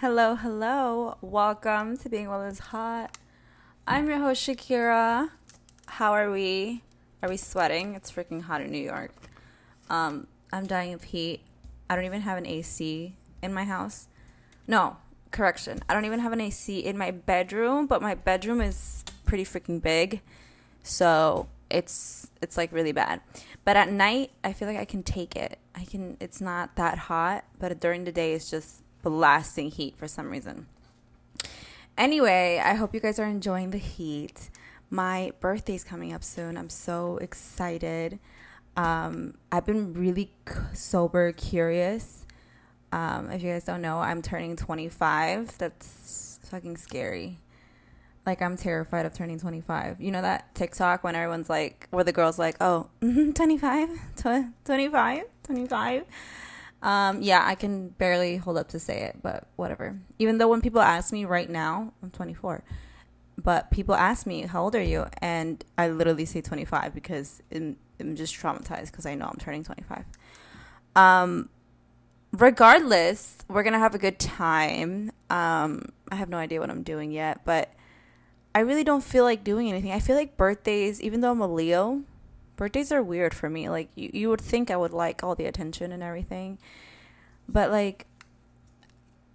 Hello, hello. Welcome to Being Well is Hot. I'm your host, Shakira. How are we? Are we sweating? It's freaking hot in New York. Um, I'm dying of heat. I don't even have an AC in my house. No, correction. I don't even have an AC in my bedroom, but my bedroom is pretty freaking big. So it's it's like really bad. But at night, I feel like I can take it. I can it's not that hot, but during the day it's just blasting heat for some reason. Anyway, I hope you guys are enjoying the heat. My birthday's coming up soon. I'm so excited. Um, I've been really sober curious. Um, if you guys don't know, I'm turning 25. That's fucking scary. Like I'm terrified of turning 25. You know that TikTok when everyone's like, where the girl's like, oh, 25, 25, 25. Um, yeah, I can barely hold up to say it, but whatever. Even though when people ask me right now, I'm 24, but people ask me, how old are you? And I literally say 25 because I'm, I'm just traumatized because I know I'm turning 25. Um, regardless, we're going to have a good time. Um, I have no idea what I'm doing yet, but I really don't feel like doing anything. I feel like birthdays, even though I'm a Leo, birthdays are weird for me. Like you, you would think I would like all the attention and everything. But like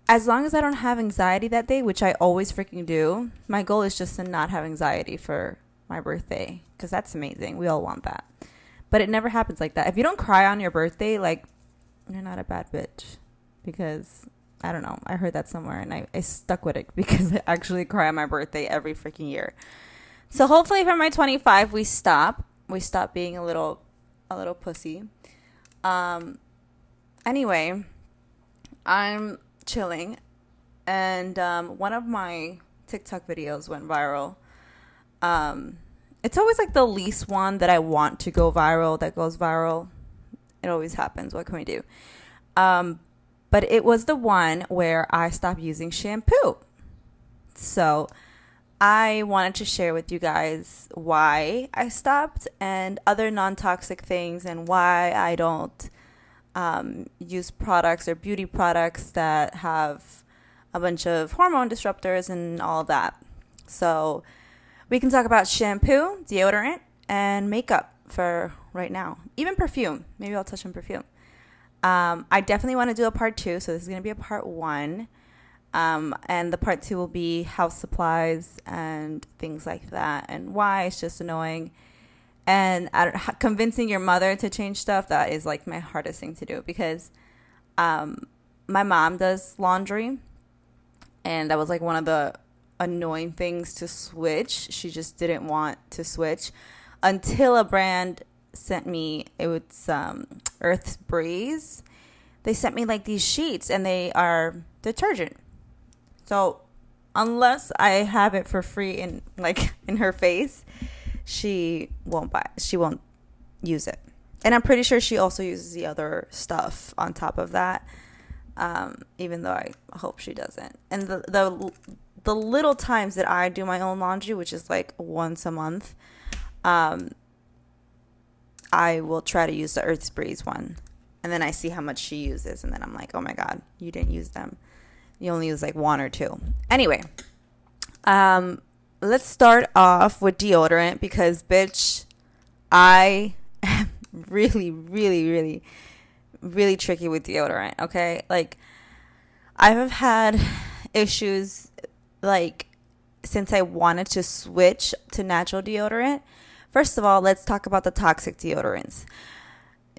as long as I don't have anxiety that day, which I always freaking do, my goal is just to not have anxiety for my birthday because that's amazing. We all want that. But it never happens like that. If you don't cry on your birthday, like you're not a bad bitch because I don't know. I heard that somewhere and I, I stuck with it because I actually cry on my birthday every freaking year. So hopefully for my 25 we stop. We stop being a little a little pussy. Um anyway, I'm chilling and um, one of my TikTok videos went viral. Um it's always like the least one that I want to go viral that goes viral. It always happens. What can we do? Um but it was the one where I stopped using shampoo. So I wanted to share with you guys why I stopped and other non toxic things and why I don't um, use products or beauty products that have a bunch of hormone disruptors and all that. So we can talk about shampoo, deodorant, and makeup for right now. Even perfume. Maybe I'll touch on perfume. Um, I definitely want to do a part two, so this is going to be a part one. Um, and the part two will be house supplies and things like that, and why it's just annoying. And convincing your mother to change stuff that is like my hardest thing to do because um, my mom does laundry, and that was like one of the annoying things to switch. She just didn't want to switch until a brand sent me it was um, Earth's Breeze. They sent me like these sheets, and they are detergent. So unless I have it for free in like in her face, she won't buy. It. She won't use it. And I'm pretty sure she also uses the other stuff on top of that. Um, even though I hope she doesn't. And the the the little times that I do my own laundry, which is like once a month, um, I will try to use the Earth's Breeze one. And then I see how much she uses. And then I'm like, oh my God, you didn't use them. You only use like one or two. Anyway, um, let's start off with deodorant because, bitch, I am really, really, really, really tricky with deodorant. Okay. Like, I have had issues like since I wanted to switch to natural deodorant First of all, let's talk about the toxic deodorants.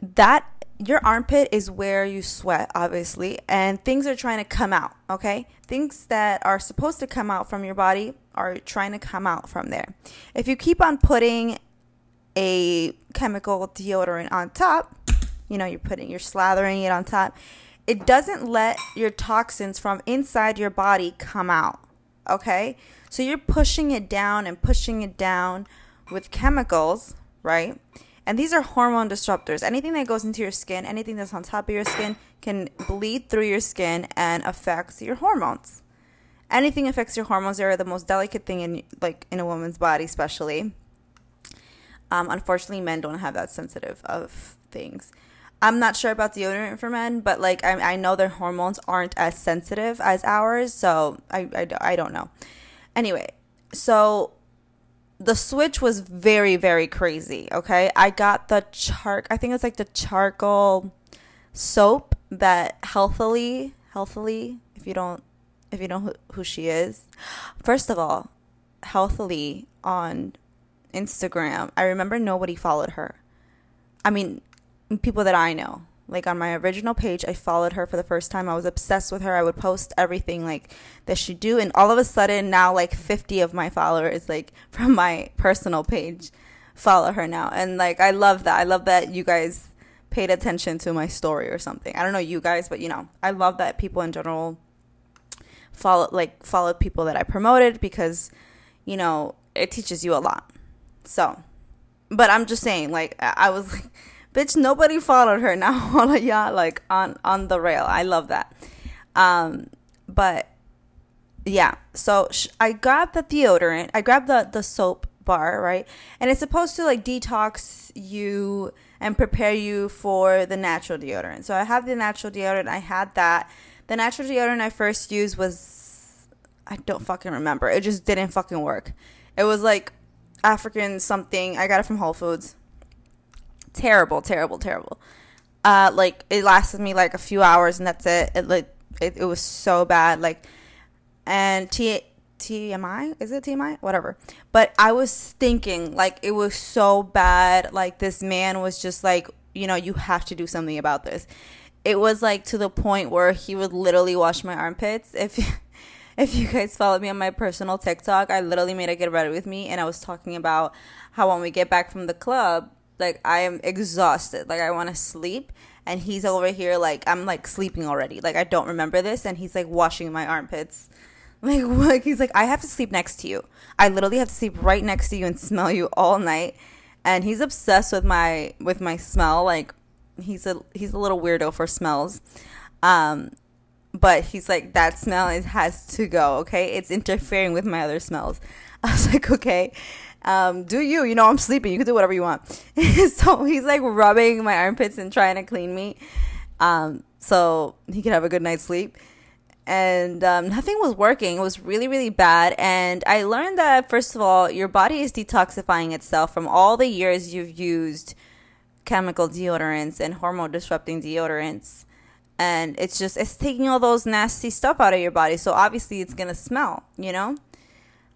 That your armpit is where you sweat, obviously, and things are trying to come out, okay? Things that are supposed to come out from your body are trying to come out from there. If you keep on putting a chemical deodorant on top, you know, you're putting, you're slathering it on top, it doesn't let your toxins from inside your body come out, okay? So you're pushing it down and pushing it down with chemicals, right? And these are hormone disruptors. Anything that goes into your skin, anything that's on top of your skin, can bleed through your skin and affects your hormones. Anything affects your hormones. They're the most delicate thing in like in a woman's body, especially. Um, unfortunately, men don't have that sensitive of things. I'm not sure about deodorant for men, but like I, I know their hormones aren't as sensitive as ours, so I, I, I don't know. Anyway, so the switch was very very crazy. Okay, I got the char. I think it's like the charcoal soap that healthily healthily. If you don't if you know who, who she is, first of all, healthily on Instagram. I remember nobody followed her. I mean, people that I know. Like on my original page, I followed her for the first time. I was obsessed with her. I would post everything like that she do, and all of a sudden now like 50 of my followers like from my personal page follow her now, and like I love that. I love that you guys paid attention to my story or something. I don't know you guys, but you know, I love that people in general follow like follow people that I promoted because you know it teaches you a lot. So, but I'm just saying, like I was like bitch nobody followed her. Now all of y'all like on on the rail. I love that. Um but yeah. So sh- i grabbed the deodorant. I grabbed the the soap bar right? And it's supposed to like detox you and prepare you for the natural deodorant. So i have the natural deodorant. I had that. The natural deodorant i first used was i don't fucking remember. It just didn't fucking work. It was like african something. I got it from whole foods terrible, terrible, terrible. Uh, like it lasted me like a few hours and that's it. It like it, it was so bad. Like, and T TMI is it TMI whatever. But I was thinking like it was so bad. Like this man was just like you know you have to do something about this. It was like to the point where he would literally wash my armpits if. if you guys follow me on my personal TikTok, I literally made a get ready with me and I was talking about how when we get back from the club, like I am exhausted. Like I want to sleep and he's over here like I'm like sleeping already. Like I don't remember this and he's like washing my armpits. Like what? He's like I have to sleep next to you. I literally have to sleep right next to you and smell you all night. And he's obsessed with my with my smell. Like he's a he's a little weirdo for smells. Um but he's like that smell is has to go, okay? It's interfering with my other smells. I was like, okay um, do you? You know, I'm sleeping. You can do whatever you want. so he's like rubbing my armpits and trying to clean me, um, so he could have a good night's sleep. And um, nothing was working. It was really, really bad. And I learned that first of all, your body is detoxifying itself from all the years you've used chemical deodorants and hormone disrupting deodorants and it's just it's taking all those nasty stuff out of your body so obviously it's gonna smell you know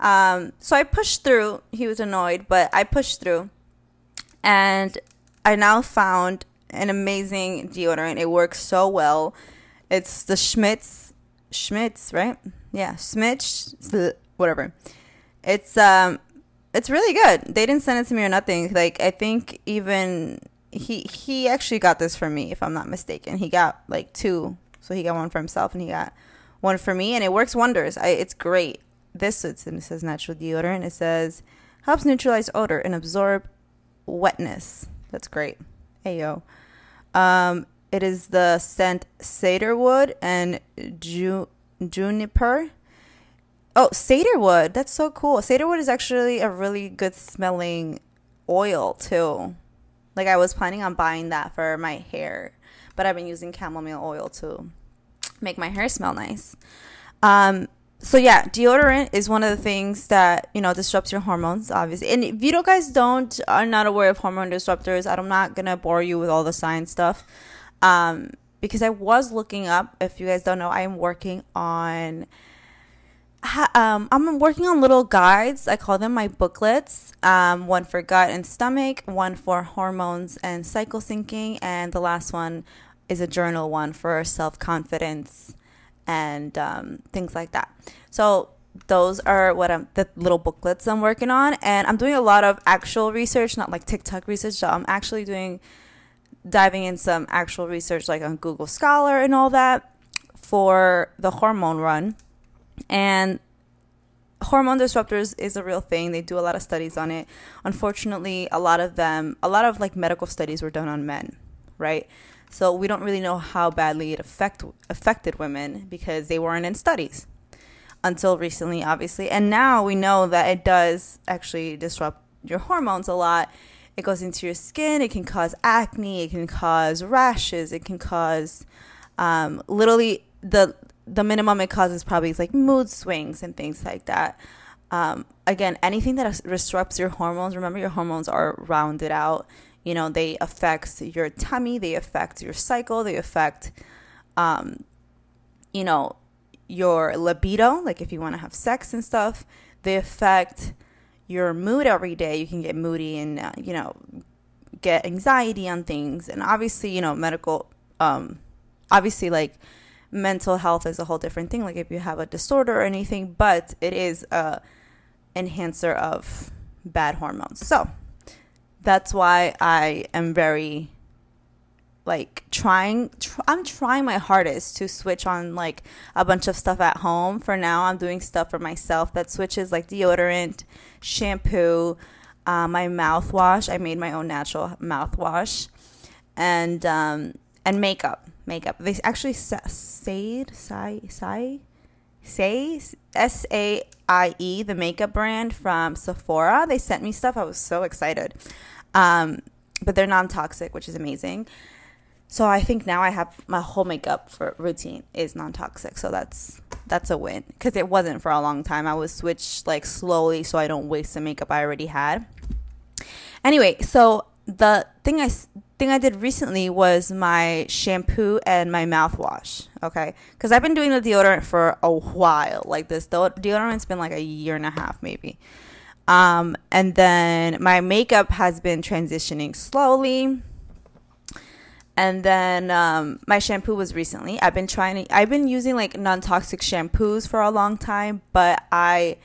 um, so I pushed through. He was annoyed, but I pushed through. And I now found an amazing deodorant. It works so well. It's the Schmidt's. Schmidt's, right? Yeah, Schmidt's whatever. It's um it's really good. They didn't send it to me or nothing. Like I think even he he actually got this for me if I'm not mistaken. He got like two. So he got one for himself and he got one for me and it works wonders. I, it's great this it says natural deodorant. It says helps neutralize odor and absorb wetness. That's great. Ayo. Um, it is the scent cedarwood and ju- juniper. Oh, cedarwood. That's so cool. Cedarwood is actually a really good smelling oil too. Like I was planning on buying that for my hair, but I've been using chamomile oil to make my hair smell nice. Um, so yeah, deodorant is one of the things that you know disrupts your hormones, obviously. And if you guys don't are not aware of hormone disruptors, I'm not gonna bore you with all the science stuff, um, because I was looking up. If you guys don't know, I am working on. Um, I'm working on little guides. I call them my booklets. Um, one for gut and stomach, one for hormones and cycle syncing, and the last one is a journal one for self confidence and um, things like that. So those are what I'm the little booklets I'm working on, and I'm doing a lot of actual research, not like TikTok research. So I'm actually doing diving in some actual research, like on Google Scholar and all that, for the hormone run. And hormone disruptors is a real thing. They do a lot of studies on it. Unfortunately, a lot of them, a lot of like medical studies were done on men, right? So we don't really know how badly it affect affected women because they weren't in studies until recently, obviously. And now we know that it does actually disrupt your hormones a lot. it goes into your skin. It can cause acne. It can cause rashes. It can cause um, literally the the minimum it causes probably is like mood swings and things like that. Um, again, anything that disrupts your hormones. Remember, your hormones are rounded out. You know, they affect your tummy. They affect your cycle. They affect, um, you know, your libido. Like if you want to have sex and stuff. They affect your mood every day. You can get moody and, uh, you know, get anxiety on things. And obviously, you know, medical, um, obviously, like mental health is a whole different thing. Like if you have a disorder or anything, but it is a enhancer of bad hormones. So that's why I am very like trying tr- i'm trying my hardest to switch on like a bunch of stuff at home. For now i'm doing stuff for myself that switches like deodorant shampoo uh, my mouthwash. I made my own natural mouthwash. And um, and makeup makeup. They actually say say say say s-a-i-e the makeup brand from sephora. They sent me stuff. I was so excited um, but they're non-toxic which is amazing so I think now I have my whole makeup for routine is non-toxic. So that's that's a win because it wasn't for a long time. I was switched like slowly so I don't waste the makeup I already had. Anyway, so the thing I thing I did recently was my shampoo and my mouthwash. Okay, because I've been doing the deodorant for a while. Like this, deodorant's been like a year and a half maybe. Um, and then my makeup has been transitioning slowly and then um, my shampoo was recently. I've been trying to, I've been using like non toxic shampoos for a long time, but I,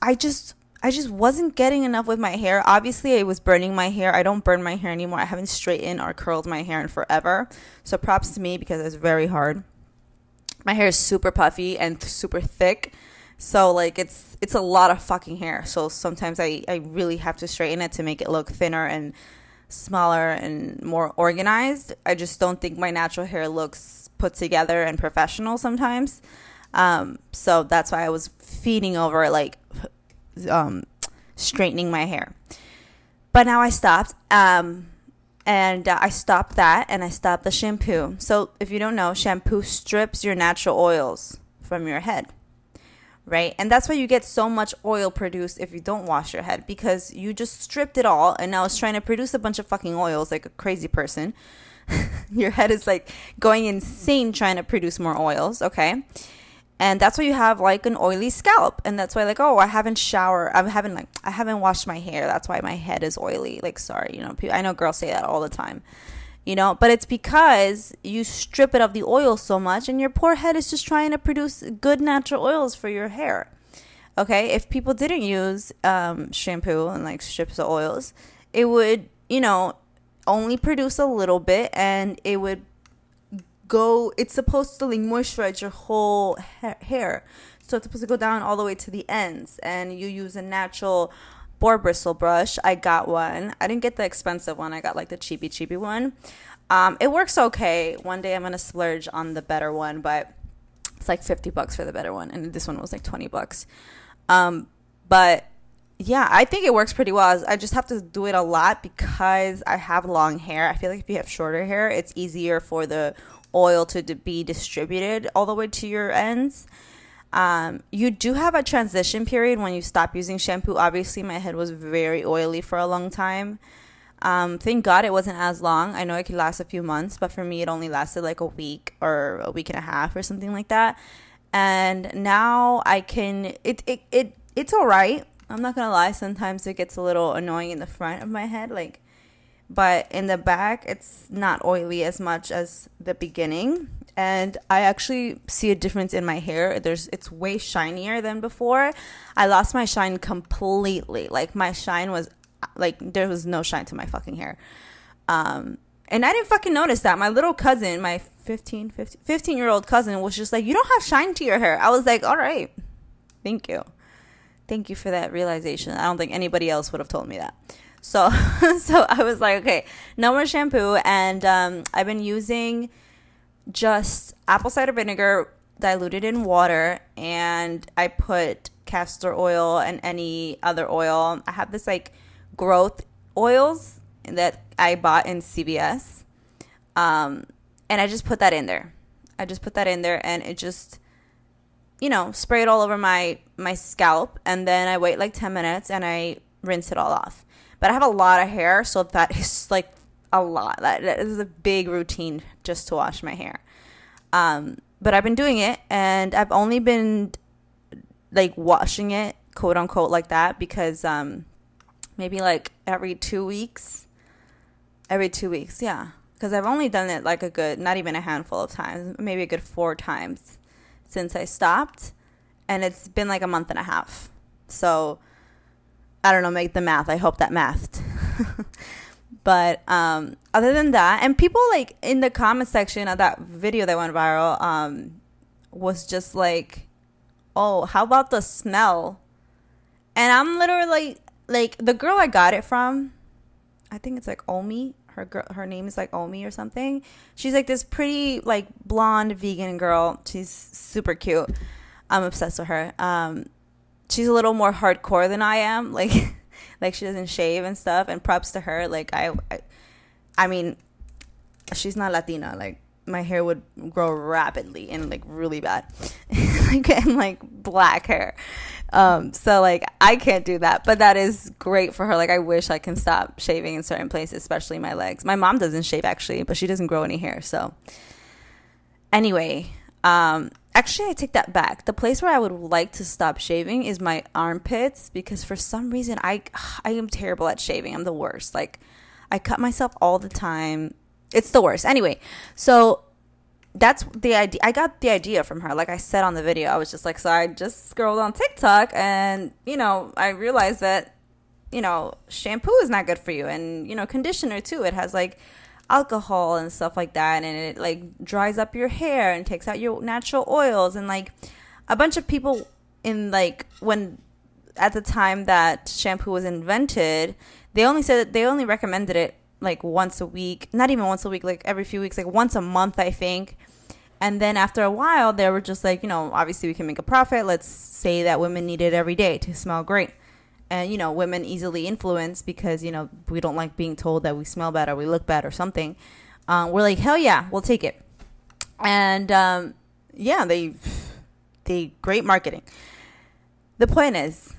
I just, I just wasn't getting enough with my hair. Obviously, it was burning my hair. I don't burn my hair anymore. I haven't straightened or curled my hair in forever. So props to me because it's very hard. My hair is super puffy and super thick. So like it's it's a lot of fucking hair. So sometimes I, I really have to straighten it to make it look thinner and smaller and more organized. I just don't think my natural hair looks put together and professional sometimes. Um, so that's why I was feeding over like um, straightening my hair. But now I stopped. Um, and uh, I stopped that and I stopped the shampoo. So if you don't know, shampoo strips your natural oils from your head right? And that's why you get so much oil produced if you don't wash your head because you just stripped it all and now it's trying to produce a bunch of fucking oils like a crazy person. your head is like going insane trying to produce more oils, okay? And that's why you have like an oily scalp. And that's why like, oh, I haven't showered. I haven't like I haven't washed my hair. That's why my head is oily. Like sorry, you know, I know girls say that all the time you know but it's because you strip it of the oil so much and your poor head is just trying to produce good natural oils for your hair. Okay? If people didn't use um, shampoo and like strips of oils it would you know only produce a little bit and it would go it's supposed to like moisturize your whole ha- hair. So it's supposed to go down all the way to the ends and you use a natural boar bristle brush. I got one. I didn't get the expensive one. I got like the cheapy cheapy one. Um, it works okay. One day I'm gonna splurge on the better one, but it's like 50 bucks for the better one, and this one was like 20 bucks. Um, but yeah, I think it works pretty well. I just have to do it a lot because I have long hair. I feel like if you have shorter hair, it's easier for the oil to be distributed all the way to your ends. Um, you do have a transition period when you stop using shampoo. Obviously, my head was very oily for a long time. Um, thank God it wasn't as long. I know it could last a few months, but for me, it only lasted like a week or a week and a half or something like that. And now I can. It it it it's all right. I'm not gonna lie. Sometimes it gets a little annoying in the front of my head, like, but in the back, it's not oily as much as the beginning and I actually see a difference in my hair. There's it's way shinier than before. I lost my shine completely. Like my shine was like there was no shine to my fucking hair. Um and I didn't fucking notice that. My little cousin, my 15, 15, 15 year old cousin was just like, "You don't have shine to your hair." I was like, "All right. Thank you." Thank you for that realization. I don't think anybody else would have told me that. So so I was like, "Okay, no more shampoo." And um I've been using just apple cider vinegar diluted in water and I put castor oil and any other oil. I have this like growth oils that I bought in CVS. Um, and I just put that in there. I just put that in there and it just you know, spray it all over my my scalp and then I wait like 10 minutes and I rinse it all off. But I have a lot of hair, so that is like a lot. That, that is a big routine just to wash my hair. Um, but I've been doing it and I've only been like washing it quote unquote like that because um maybe like every 2 weeks. Every 2 weeks yeah. Because I've only done it like a good not even a handful of times maybe a good 4 times since I stopped and it's been like a month and a half. So I don't know make the math. I hope that mathed but um other than that and people like in the comment section of that video that went viral um was just like oh, how about the smell? And I'm literally like, the girl I got it from, I think it's like Omi. Her girl, her name is like Omi or something. She's like this pretty like blonde vegan girl. She's super cute. I'm obsessed with her. Um, she's a little more hardcore than I am. Like, like she doesn't shave and stuff. And props to her. Like I, I, I mean, she's not Latina. Like my hair would grow rapidly and like really bad like and like black hair um so like i can't do that but that is great for her like i wish i can stop shaving in certain places especially my legs my mom doesn't shave actually but she doesn't grow any hair so anyway um actually i take that back the place where i would like to stop shaving is my armpits because for some reason i i am terrible at shaving i'm the worst like i cut myself all the time it's the worst. Anyway, so that's the idea. I got the idea from her. Like I said on the video, I was just like, so I just scrolled on TikTok and, you know, I realized that, you know, shampoo is not good for you. And, you know, conditioner too. It has like alcohol and stuff like that. And it like dries up your hair and takes out your natural oils. And like a bunch of people in like when at the time that shampoo was invented, they only said that they only recommended it like once a week, not even once a week, like every few weeks, like once a month, I think. And then after a while, they were just like, you know, obviously we can make a profit. Let's say that women need it every day to smell great. And, you know, women easily influence because, you know, we don't like being told that we smell bad or we look bad or something. Um, we're like, hell yeah, we'll take it. And um, yeah, they, they, great marketing. The point is,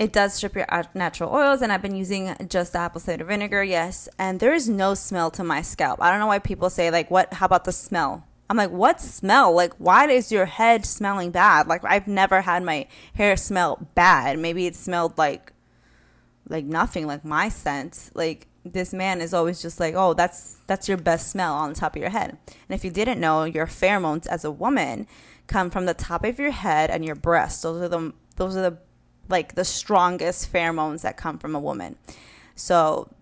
it does strip your natural oils, and I've been using just apple cider vinegar, yes. And there is no smell to my scalp. I don't know why people say like, "What? How about the smell?" I'm like, "What smell? Like, why is your head smelling bad?" Like, I've never had my hair smell bad. Maybe it smelled like, like nothing, like my scent. Like this man is always just like, "Oh, that's that's your best smell on the top of your head." And if you didn't know, your pheromones as a woman come from the top of your head and your breasts. Those are the those are the like the strongest pheromones that come from a woman. So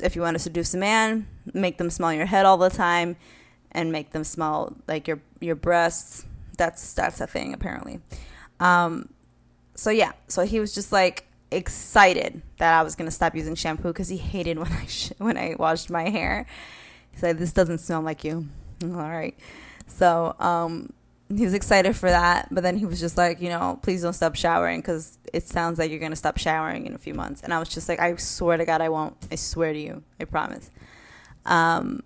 if you want to seduce a man, make them smell your head all the time and make them smell like your your breasts. That's that's a thing apparently. Um, so yeah, so he was just like excited that I was gonna stop using shampoo because he hated when I sh- when I washed my hair. He said, "This doesn't smell like you." All right, so um, he was excited for that, but then he was just like, you know, please don't stop showering because it sounds like you're gonna stop showering in a few months. And I was just like, I swear to God, I won't. I swear to you, I promise. Um.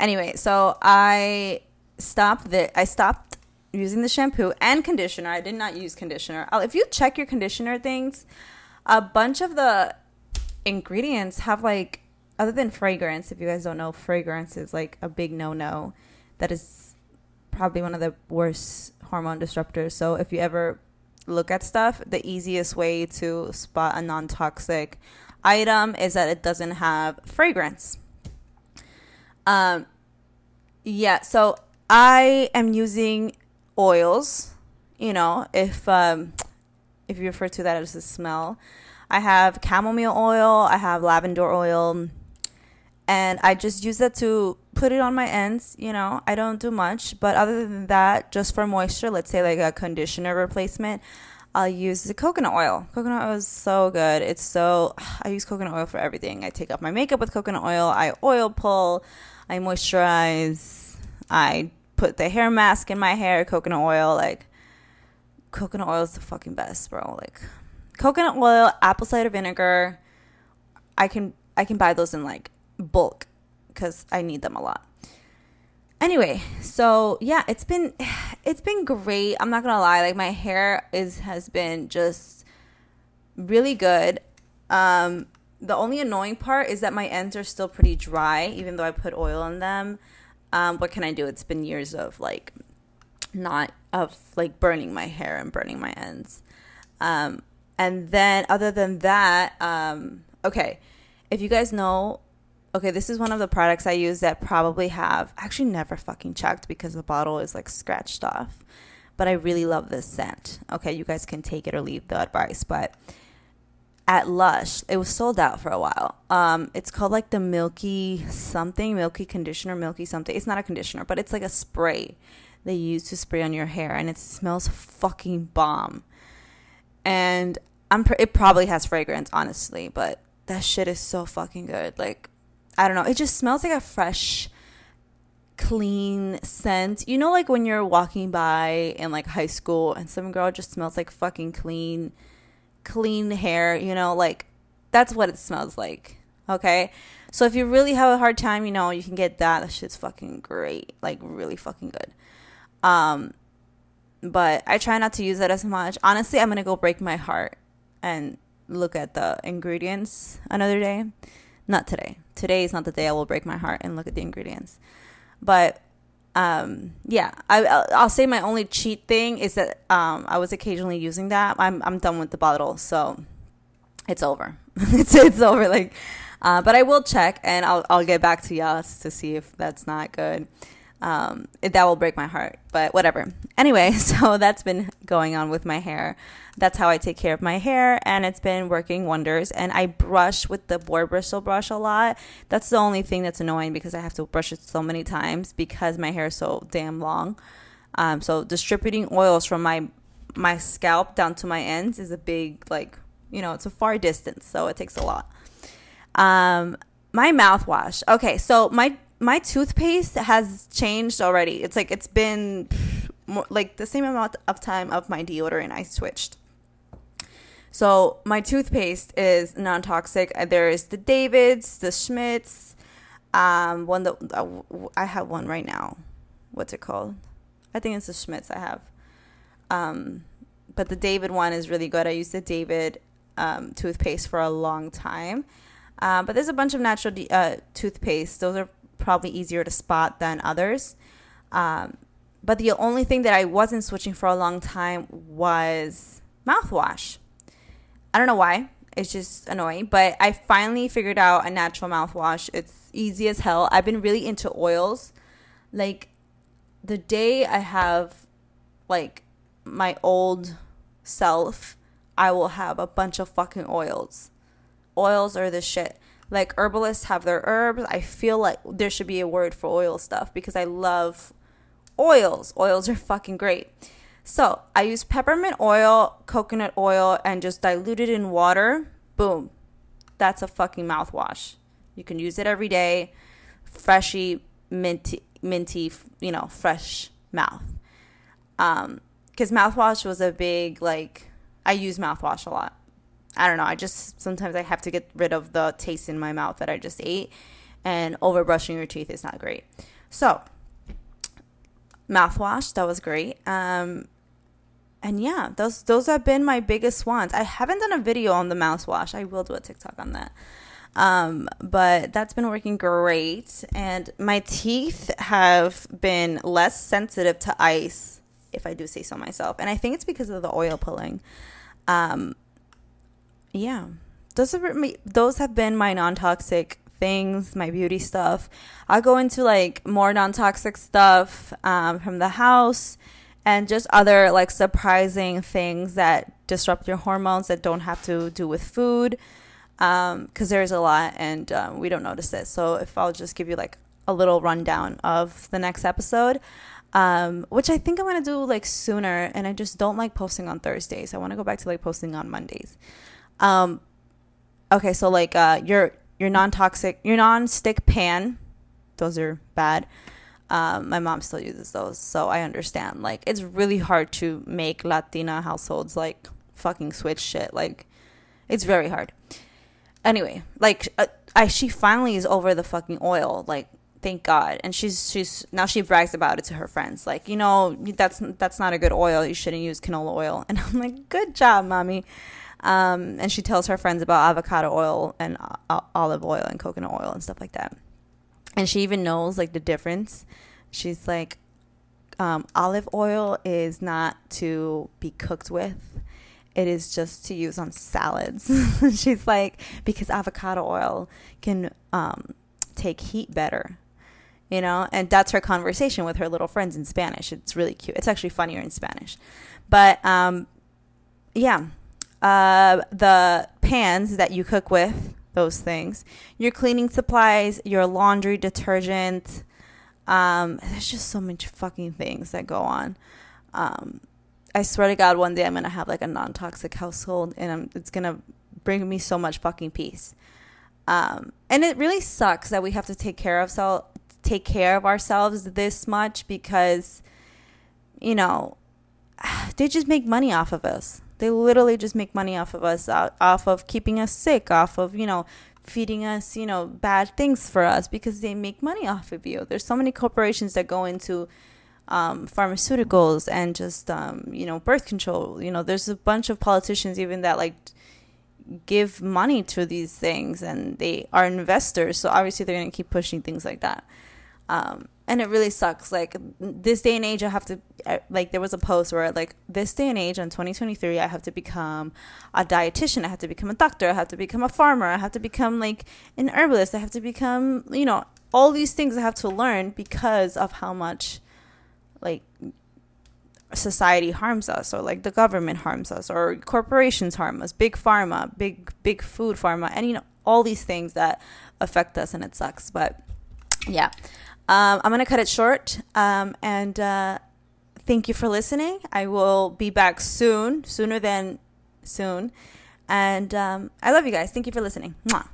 Anyway, so I stopped the. I stopped using the shampoo and conditioner. I did not use conditioner. If you check your conditioner things, a bunch of the ingredients have like, other than fragrance. If you guys don't know, fragrance is like a big no-no. That is probably one of the worst hormone disruptors. So if you ever look at stuff, the easiest way to spot a non toxic item is that it doesn't have fragrance. Um, yeah, so I am using oils. You know, if um, if you refer to that as a smell, I have chamomile oil, I have lavender oil, and I just use that to put it on my ends. You know, I don't do much, but other than that, just for moisture, let's say like a conditioner replacement, I'll use the coconut oil. Coconut oil is so good. It's so I use coconut oil for everything. I take off my makeup with coconut oil. I oil pull. I moisturize. I put the hair mask in my hair. Coconut oil, like coconut oil is the fucking best, bro. Like coconut oil, apple cider vinegar. I can I can buy those in like bulk because I need them a lot. Anyway, so yeah, it's been it's been great. I'm not gonna lie, like my hair is has been just really good. Um, the only annoying part is that my ends are still pretty dry, even though I put oil on them. Um, what can I do? It's been years of like not of like burning my hair and burning my ends. Um, and then other than that, um, okay, if you guys know, okay, this is one of the products I use that probably have actually never fucking checked because the bottle is like scratched off. But I really love this scent. Okay, you guys can take it or leave the advice, but at Lush. It was sold out for a while. Um, it's called like the Milky something, Milky conditioner, Milky something. It's not a conditioner, but it's like a spray they use to spray on your hair, and it smells fucking bomb. And I'm pr- it probably has fragrance, honestly, but that shit is so fucking good. Like, I don't know, it just smells like a fresh clean scent. You know, like when you're walking by in like high school and some girl just smells like fucking clean clean hair, you know, like that's what it smells like. Okay. So if you really have a hard time, you know, you can get that. That shit's fucking great. Like really fucking good. Um but I try not to use it as much. Honestly, I'm gonna go break my heart and look at the ingredients another day. Not today. Today is not the day I will break my heart and look at the ingredients. But um yeah I I'll say my only cheat thing is that um I was occasionally using that I'm I'm done with the bottle so it's over it's it's over like uh, but I will check and I'll I'll get back to y'all to see if that's not good um, it, that will break my heart, but whatever. Anyway, so that's been going on with my hair. That's how I take care of my hair, and it's been working wonders. And I brush with the boar bristle brush a lot. That's the only thing that's annoying because I have to brush it so many times because my hair is so damn long. Um, so distributing oils from my my scalp down to my ends is a big like you know it's a far distance, so it takes a lot. Um, my mouthwash. Okay, so my my toothpaste has changed already. It's like it's been more, like the same amount of time of my deodorant I switched. So my toothpaste is non-toxic. There is the Davids, the Schmidt's, um, one that uh, I have one right now. What's it called? I think it's the Schmidt's I have. Um, but the David one is really good. I used the David um, toothpaste for a long time. Uh, but there's a bunch of natural de- uh, toothpaste. Those are probably easier to spot than others. Um, but the only thing that I wasn't switching for a long time was mouthwash. I don't know why. It's just annoying. But I finally figured out a natural mouthwash. It's easy as hell. I've been really into oils. Like the day I have like my old self, I will have a bunch of fucking oils. Oils are the shit like herbalists have their herbs. I feel like there should be a word for oil stuff because I love oils. Oils are fucking great. So I use peppermint oil, coconut oil, and just dilute it in water. Boom. That's a fucking mouthwash. You can use it every day. Freshy, minty, minty, you know, fresh mouth. Um, because mouthwash was a big like I use mouthwash a lot. I don't know. I just sometimes I have to get rid of the taste in my mouth that I just ate, and over brushing your teeth is not great. So, mouthwash that was great. Um, and yeah, those those have been my biggest ones. I haven't done a video on the mouthwash. I will do a TikTok on that. Um, but that's been working great, and my teeth have been less sensitive to ice, if I do say so myself. And I think it's because of the oil pulling. Um, yeah, those have been, those have been my non toxic things, my beauty stuff. I'll go into like more non toxic stuff um, from the house and just other like surprising things that disrupt your hormones that don't have to do with food because um, there's a lot and um, we don't notice it. So if I'll just give you like a little rundown of the next episode, um, which I think I'm gonna do like sooner, and I just don't like posting on Thursdays. I want to go back to like posting on Mondays. Um, okay, so like uh, your your non toxic, your non stick pan, those are bad. Um, my mom still uses those, so I understand. Like, it's really hard to make Latina households like fucking switch shit. Like, it's very hard. anyway, like uh, I she finally is over the fucking oil. Like thank God. And she's she's now she brags about it to her friends. Like you know that's that's not a good oil. You shouldn't use canola oil. And I'm like, good job, mommy. Um, and she tells her friends about avocado oil and uh, olive oil and coconut oil and stuff like that. And she even knows like the difference. She's like, um, olive oil is not to be cooked with it is just to use on salads. She's like, because avocado oil can um, take heat better, you know? And that's her conversation with her little friends in Spanish. It's really cute. It's actually funnier in Spanish. But um, yeah, uh, the pans that you cook with, those things, your cleaning supplies, your laundry detergent. Um, there's just so much fucking things that go on. Um, I swear to God, one day I'm gonna have like a non-toxic household, and I'm, it's gonna bring me so much fucking peace. Um, and it really sucks that we have to take care of so take care of ourselves this much because, you know, they just make money off of us. They literally just make money off of us, off of keeping us sick, off of you know feeding us, you know, bad things for us because they make money off of you. There's so many corporations that go into um, pharmaceuticals and just um, you know birth control. You know, there's a bunch of politicians even that like give money to these things, and they are investors. So obviously they're gonna keep pushing things like that. Um, and it really sucks. Like this day and age, I have to like there was a post where like this day and age in 2023, I have to become a dietitian. I have to become a doctor. I have to become a farmer. I have to become like an herbalist. I have to become you know all these things I have to learn because of how much like society harms us or like the government harms us or corporations harm us big pharma big big food pharma and you know all these things that affect us and it sucks but yeah um, i'm gonna cut it short um, and uh, thank you for listening. I will be back soon sooner than soon. And um, i love you guys. Thank you for listening. Mwah.